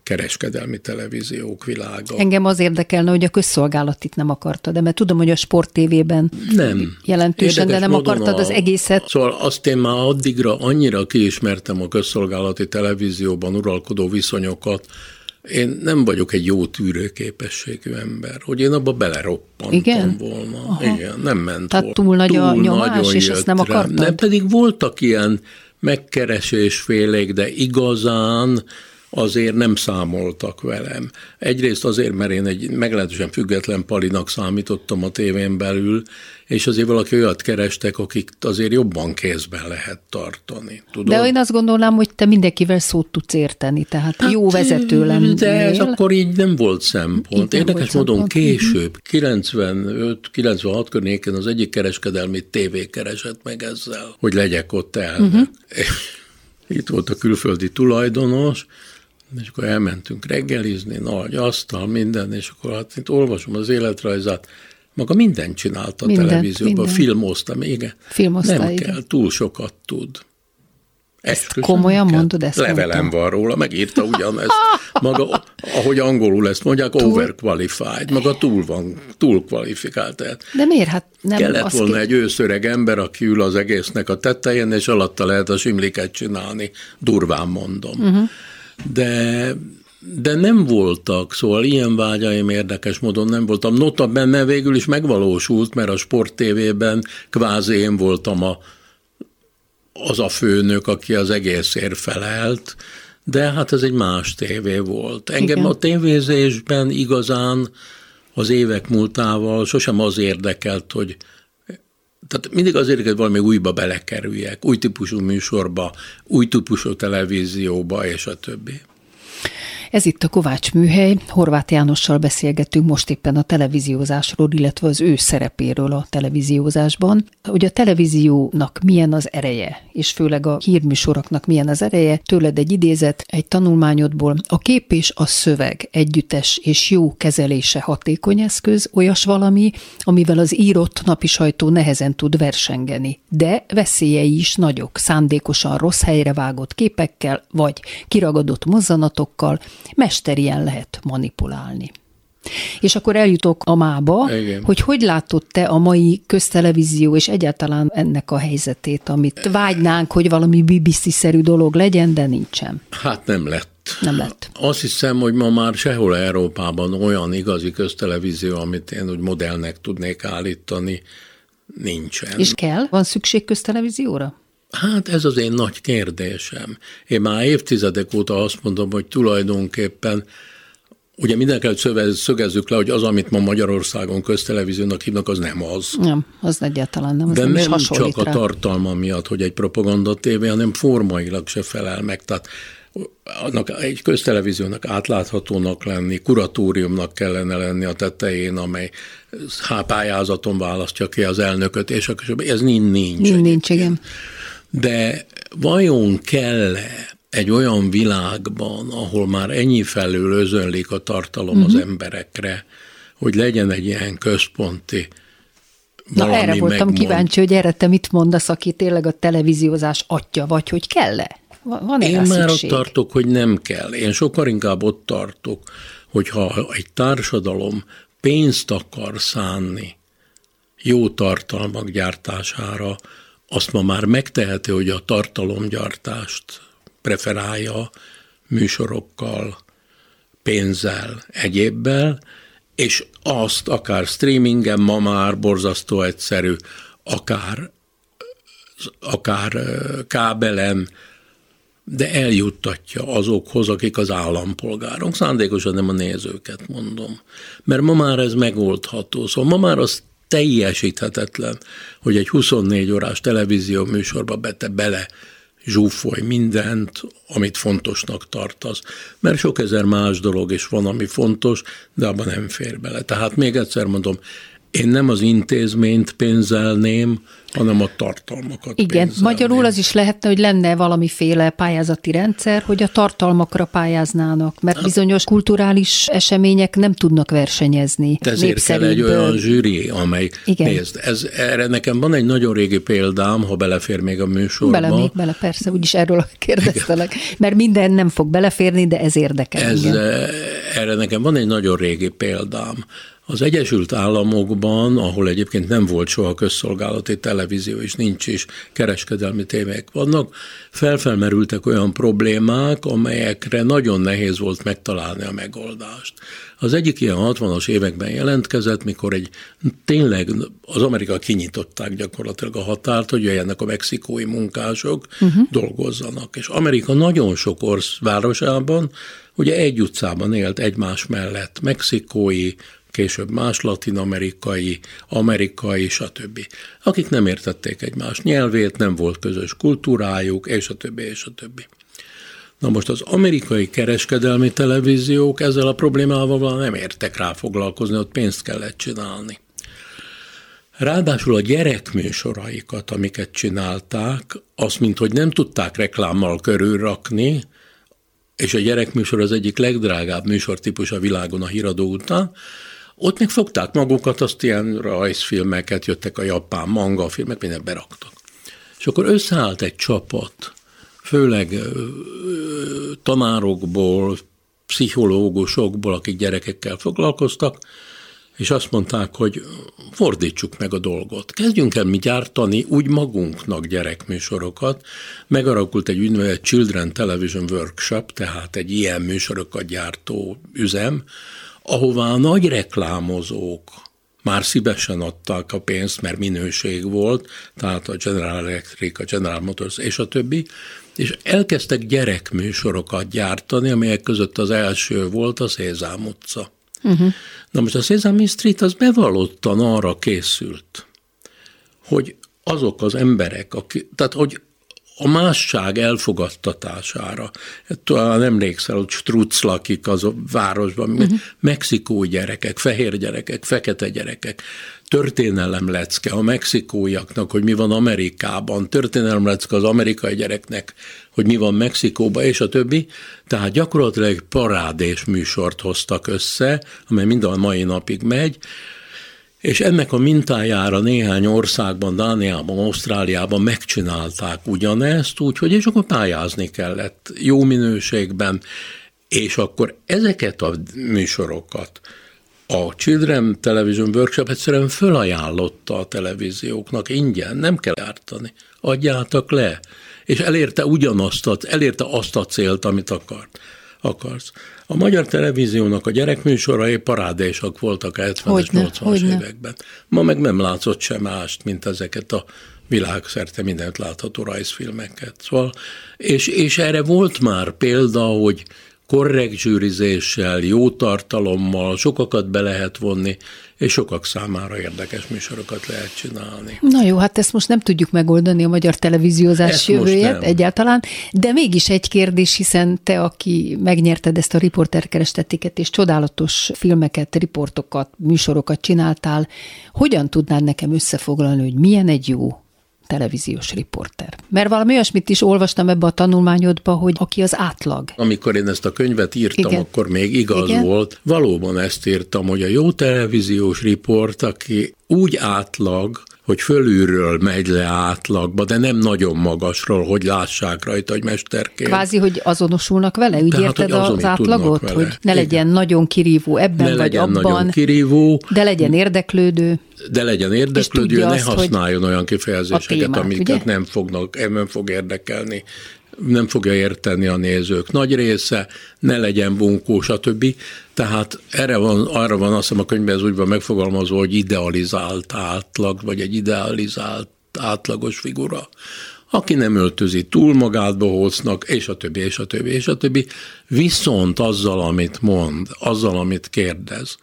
kereskedelmi televíziók világa. Engem az érdekelne, hogy a közszolgálatit nem akartad, de mert tudom, hogy a Sport TV-ben nem. jelentősen, Érdekes de nem akartad a, az egészet. Szóval azt én már addigra annyira kiismertem a közszolgálati televízióban uralkodó viszonyokat, én nem vagyok egy jó tűrőképességű ember, hogy én abba beleroppantam Igen? volna. Aha. Igen, nem ment Tehát túl nagy túl a nyomás, és ezt nem akartad? Nem, pedig voltak ilyen megkeresésfélék, de igazán azért nem számoltak velem. Egyrészt azért, mert én egy meglehetősen független palinak számítottam a tévén belül, és azért valaki olyat kerestek, akik azért jobban kézben lehet tartani. Tudod? De én azt gondolnám, hogy te mindenkivel szót tudsz érteni, tehát hát, jó vezető lennél. De ez akkor így nem volt szempont. Így Érdekes módon szempont. később, 95-96 környéken az egyik kereskedelmi tévé keresett meg ezzel, hogy legyek ott elnök. Uh-huh. Itt volt a külföldi tulajdonos, és akkor elmentünk reggelizni, nagy asztal, minden, és akkor hát itt olvasom az életrajzát, maga mindent csinált a televízióban, minden. filmozta, igen. Filmozta, Nem igen. kell, túl sokat tud. Ezt komolyan kell. mondod? Ezt Levelem mondtam. van róla, megírta ugyanezt. Maga, ahogy angolul ezt mondják, túl... overqualified, maga túl van, túl kvalifikált. De miért? Hát nem Kellett volna ki... egy őszöreg ember, aki ül az egésznek a tetején, és alatta lehet a simliket csinálni, durván mondom. Uh-huh de de nem voltak, szóval ilyen vágyaim érdekes módon nem voltam. Nota benne végül is megvalósult, mert a Sport TV-ben kvázi én voltam a, az a főnök, aki az egészért felelt, de hát ez egy más tévé volt. Engem Igen. a tévézésben igazán az évek múltával sosem az érdekelt, hogy tehát mindig az érdekelt, valami újba belekerüljek, új típusú műsorba, új típusú televízióba, és a többi. Ez itt a Kovács műhely. Horváth Jánossal beszélgetünk most éppen a televíziózásról, illetve az ő szerepéről a televíziózásban. Hogy a televíziónak milyen az ereje, és főleg a hírműsoroknak milyen az ereje. Tőled egy idézet egy tanulmányodból. A kép és a szöveg együttes és jó kezelése hatékony eszköz, olyas valami, amivel az írott napi sajtó nehezen tud versengeni. De veszélyei is nagyok, szándékosan rossz helyre vágott képekkel, vagy kiragadott mozzanatokkal, mesterien lehet manipulálni. És akkor eljutok a mába, Igen. hogy hogy látod te a mai köztelevízió és egyáltalán ennek a helyzetét, amit vágynánk, hogy valami BBC-szerű dolog legyen, de nincsen. Hát nem lett. Nem lett. Azt hiszem, hogy ma már sehol Európában olyan igazi köztelevízió, amit én úgy modellnek tudnék állítani, nincsen. És kell? Van szükség köztelevízióra? Hát ez az én nagy kérdésem. Én már évtizedek óta azt mondom, hogy tulajdonképpen Ugye mindenkelőtt szögezzük le, hogy az, amit ma Magyarországon köztelevíziónak hívnak, az nem az. Nem, az egyáltalán nem. Az De nem, nem csak rá. a tartalma miatt, hogy egy propaganda tévé, hanem formailag se felel meg. Tehát annak egy köztelevíziónak átláthatónak lenni, kuratóriumnak kellene lenni a tetején, amely pályázaton választja ki az elnököt, és akkor ez nincs. Nincs, nincs igen. De vajon kell egy olyan világban, ahol már ennyi felül özönlik a tartalom uh-huh. az mhm. emberekre, hogy legyen egy ilyen központi Na erre voltam megmond. kíváncsi, hogy erre te mit mondasz, aki tényleg a televíziózás atya vagy, hogy kell-e? Van Én már szükség? ott tartok, hogy nem kell. Én sokkal inkább ott tartok, hogyha egy társadalom pénzt akar szánni jó tartalmak gyártására, azt ma már megteheti, hogy a tartalomgyártást preferálja műsorokkal, pénzzel, egyébbel, és azt akár streamingen ma már borzasztó egyszerű, akár, akár kábelen, de eljuttatja azokhoz, akik az állampolgárok. Szándékosan nem a nézőket mondom. Mert ma már ez megoldható. Szóval ma már az teljesíthetetlen, hogy egy 24 órás televízió műsorba bete bele zsúfolj mindent, amit fontosnak tartasz. Mert sok ezer más dolog is van, ami fontos, de abban nem fér bele. Tehát még egyszer mondom, én nem az intézményt pénzelném, hanem a tartalmakat Igen, pénzelném. magyarul az is lehetne, hogy lenne valamiféle pályázati rendszer, hogy a tartalmakra pályáznának, mert hát- bizonyos kulturális események nem tudnak versenyezni. Ezért kell egy olyan zsűri, amely, Igen. nézd, ez, erre nekem van egy nagyon régi példám, ha belefér még a műsorba. Bele még bele, persze, úgyis erről kérdeztelek, Igen. mert minden nem fog beleférni, de ez érdekel. Ez, eh, erre nekem van egy nagyon régi példám. Az Egyesült Államokban, ahol egyébként nem volt soha közszolgálati televízió, és nincs is kereskedelmi témák vannak, felfelmerültek olyan problémák, amelyekre nagyon nehéz volt megtalálni a megoldást. Az egyik ilyen 60-as években jelentkezett, mikor egy tényleg az Amerika kinyitották gyakorlatilag a határt, hogy jöjjenek a mexikói munkások, uh-huh. dolgozzanak. És Amerika nagyon sok orsz városában, ugye egy utcában élt egymás mellett mexikói, később más latinamerikai, amerikai, stb. Akik nem értették egymás nyelvét, nem volt közös kultúrájuk, és a többi, és a többi. Na most az amerikai kereskedelmi televíziók ezzel a problémával nem értek rá foglalkozni, ott pénzt kellett csinálni. Ráadásul a gyerekműsoraikat, amiket csinálták, azt, mint hogy nem tudták reklámmal körülrakni, és a gyerekműsor az egyik legdrágább műsortípus a világon a híradó után, ott még fogták magukat, azt ilyen rajzfilmeket, jöttek a japán manga filmek, mindent beraktak. És akkor összeállt egy csapat, főleg tanárokból, pszichológusokból, akik gyerekekkel foglalkoztak, és azt mondták, hogy fordítsuk meg a dolgot. Kezdjünk el mi gyártani úgy magunknak gyerekműsorokat. Megalakult egy úgynevezett Children Television Workshop, tehát egy ilyen műsorokat gyártó üzem, ahová a nagy reklámozók már szívesen adták a pénzt, mert minőség volt, tehát a General Electric, a General Motors és a többi, és elkezdtek gyerekműsorokat gyártani, amelyek között az első volt a Szézám utca. Uh-huh. Na most a Szézám Street az bevallottan arra készült, hogy azok az emberek, akik, tehát hogy a másság elfogadtatására. Talán emlékszel, hogy Strutz lakik az a városban, uh-huh. mexikó gyerekek, fehér gyerekek, fekete gyerekek, történelem a mexikóiaknak, hogy mi van Amerikában, történelem az amerikai gyereknek, hogy mi van Mexikóban, és a többi. Tehát gyakorlatilag egy parádés műsort hoztak össze, amely mind a mai napig megy, és ennek a mintájára néhány országban, Dániában, Ausztráliában megcsinálták ugyanezt, úgyhogy és akkor pályázni kellett jó minőségben, és akkor ezeket a műsorokat a Children Television Workshop egyszerűen fölajánlotta a televízióknak ingyen, nem kell ártani, adjátok le. És elérte ugyanazt, elérte azt a célt, amit akart akarsz. A magyar televíziónak a gyerekműsorai parádésak voltak a 70-es, 80-as években. Ma meg nem látszott sem mást, mint ezeket a világszerte mindent látható rajzfilmeket. Szóval, és, és erre volt már példa, hogy korrekt zsűrizéssel, jó tartalommal, sokakat be lehet vonni, és sokak számára érdekes műsorokat lehet csinálni. Na jó, hát ezt most nem tudjuk megoldani a magyar televíziózás ezt jövőjét egyáltalán, de mégis egy kérdés, hiszen te, aki megnyerted ezt a riporterkerestetiket, és csodálatos filmeket, riportokat, műsorokat csináltál, hogyan tudnád nekem összefoglalni, hogy milyen egy jó televíziós riporter. Mert valami olyasmit is olvastam ebbe a tanulmányodba, hogy aki az átlag. Amikor én ezt a könyvet írtam, Igen. akkor még igaz Igen. volt. Valóban ezt írtam, hogy a jó televíziós riport, aki úgy átlag, hogy fölülről megy le átlagba, de nem nagyon magasról, hogy lássák rajta, hogy mesterként. Kvázi, hogy azonosulnak vele? Úgy Tehát, érted az átlagot? Vele. Hogy ne legyen Igen. nagyon kirívó ebben ne vagy legyen abban, nagyon kirívó, de legyen érdeklődő. De legyen érdeklődő, ne azt, használjon olyan kifejezéseket, témát, amiket nem, fognak, nem fog érdekelni nem fogja érteni a nézők nagy része, ne legyen bunkó, stb. Tehát erre van, arra van azt hiszem a könyvben ez úgy van megfogalmazva, hogy idealizált átlag, vagy egy idealizált átlagos figura aki nem öltözi túl magát bohócnak, és a többi, és a többi, és a többi. Viszont azzal, amit mond, azzal, amit kérdez,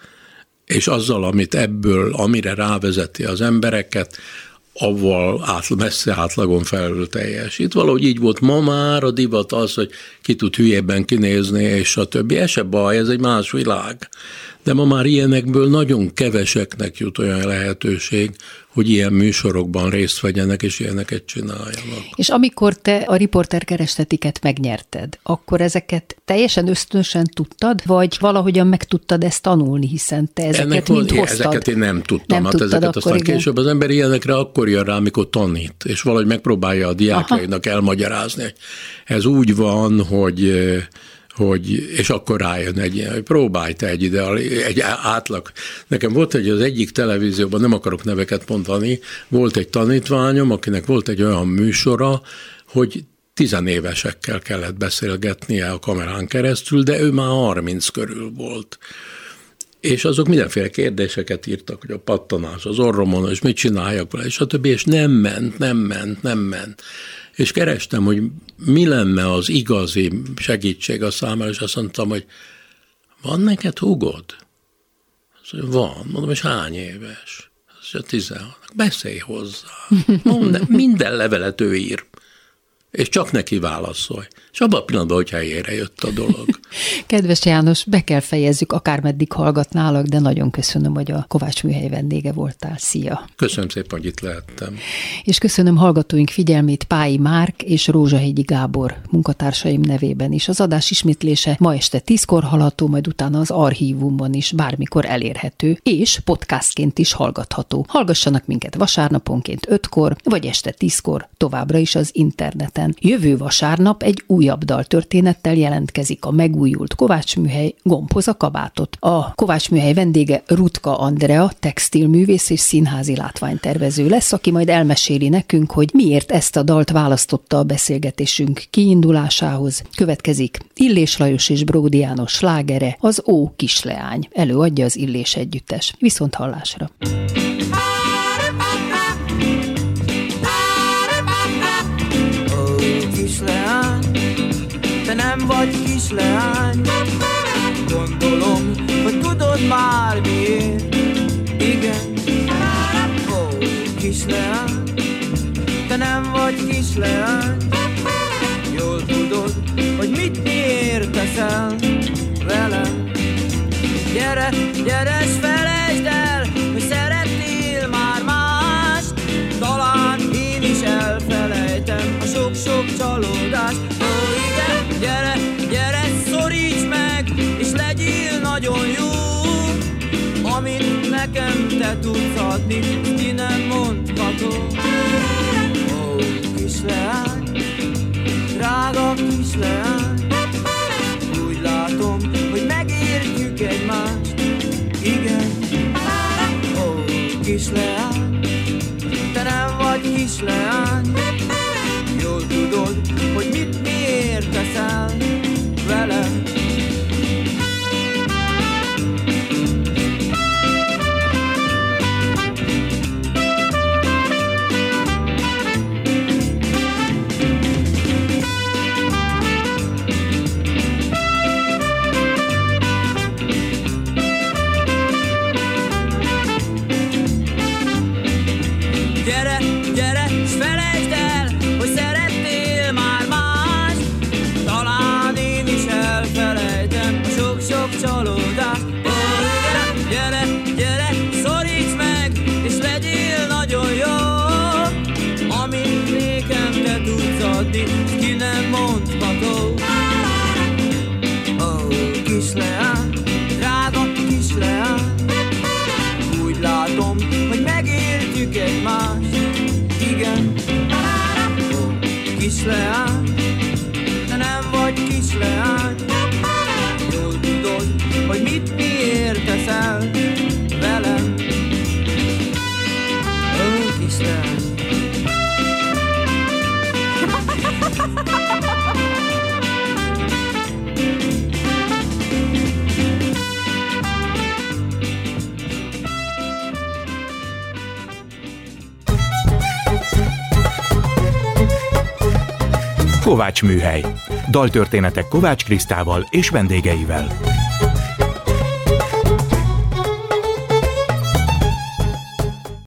és azzal, amit ebből, amire rávezeti az embereket, avval át, messze átlagon felül teljesít. Valahogy így volt ma már a divat az, hogy ki tud hülyében kinézni, és a többi. Ez se baj, ez egy más világ. De ma már ilyenekből nagyon keveseknek jut olyan lehetőség, hogy ilyen műsorokban részt vegyenek, és ilyeneket csináljanak. És amikor te a riporter kerestetiket megnyerted, akkor ezeket teljesen ösztönösen tudtad, vagy valahogyan meg tudtad ezt tanulni, hiszen te ezeket Ennek mind van, hoztad? Ezeket én nem tudtam, nem hát tudtad ezeket aztán igen. később az ember ilyenekre akkor jön rá, amikor tanít, és valahogy megpróbálja a diákjainak elmagyarázni, hogy ez úgy van, hogy hogy, és akkor rájön egy ilyen, hogy próbálj te egy ideal, egy átlag. Nekem volt egy az egyik televízióban, nem akarok neveket mondani, volt egy tanítványom, akinek volt egy olyan műsora, hogy tizenévesekkel kellett beszélgetnie a kamerán keresztül, de ő már 30 körül volt. És azok mindenféle kérdéseket írtak, hogy a pattanás az orromon, és mit csináljak vele, és a többi, és nem ment, nem ment, nem ment és kerestem, hogy mi lenne az igazi segítség a számára, és azt mondtam, hogy van neked hugod? Azt mondja, van. Mondom, és hány éves? Azt mondja, 16. Beszélj hozzá. Mondd, minden levelet ő ír és csak neki válaszolj. És abban a pillanatban, hogy helyére jött a dolog. Kedves János, be kell fejezzük, akármeddig hallgatnálak, de nagyon köszönöm, hogy a Kovács műhely vendége voltál. Szia! Köszönöm szépen, hogy itt lehettem. És köszönöm hallgatóink figyelmét Pályi Márk és Rózsahegyi Gábor munkatársaim nevében is. Az adás ismétlése ma este tízkor hallható, majd utána az archívumban is bármikor elérhető, és podcastként is hallgatható. Hallgassanak minket vasárnaponként ötkor, vagy este tízkor, továbbra is az interneten. Jövő vasárnap egy újabb daltörténettel jelentkezik a megújult Kovács műhely Gombhoz a kabátot. A Kovács műhely vendége Rutka Andrea, textilművész és színházi látványtervező lesz, aki majd elmeséli nekünk, hogy miért ezt a dalt választotta a beszélgetésünk kiindulásához. Következik Illés Lajos és Bródi János slágere, az Ó kisleány. Előadja az Illés együttes. Viszont hallásra! nem vagy kisleány Gondolom, hogy tudod már miért. Igen. Ó, kisleány Te nem vagy kisleány Jól tudod, hogy mit miért teszel velem. Gyere, gyere, s felejtsd el, hogy szeretnél már más Talán én is elfelejtem a sok-sok csalódást te tudsz adni, ki nem mondható Ó, kisleány, drága kisleány Úgy látom, hogy megértjük egymást, igen. Ó, kisleány, te nem vagy kisleány Jól tudod, hogy mit miért teszel velem Műhely. Daltörténetek Kovács Krisztával és vendégeivel.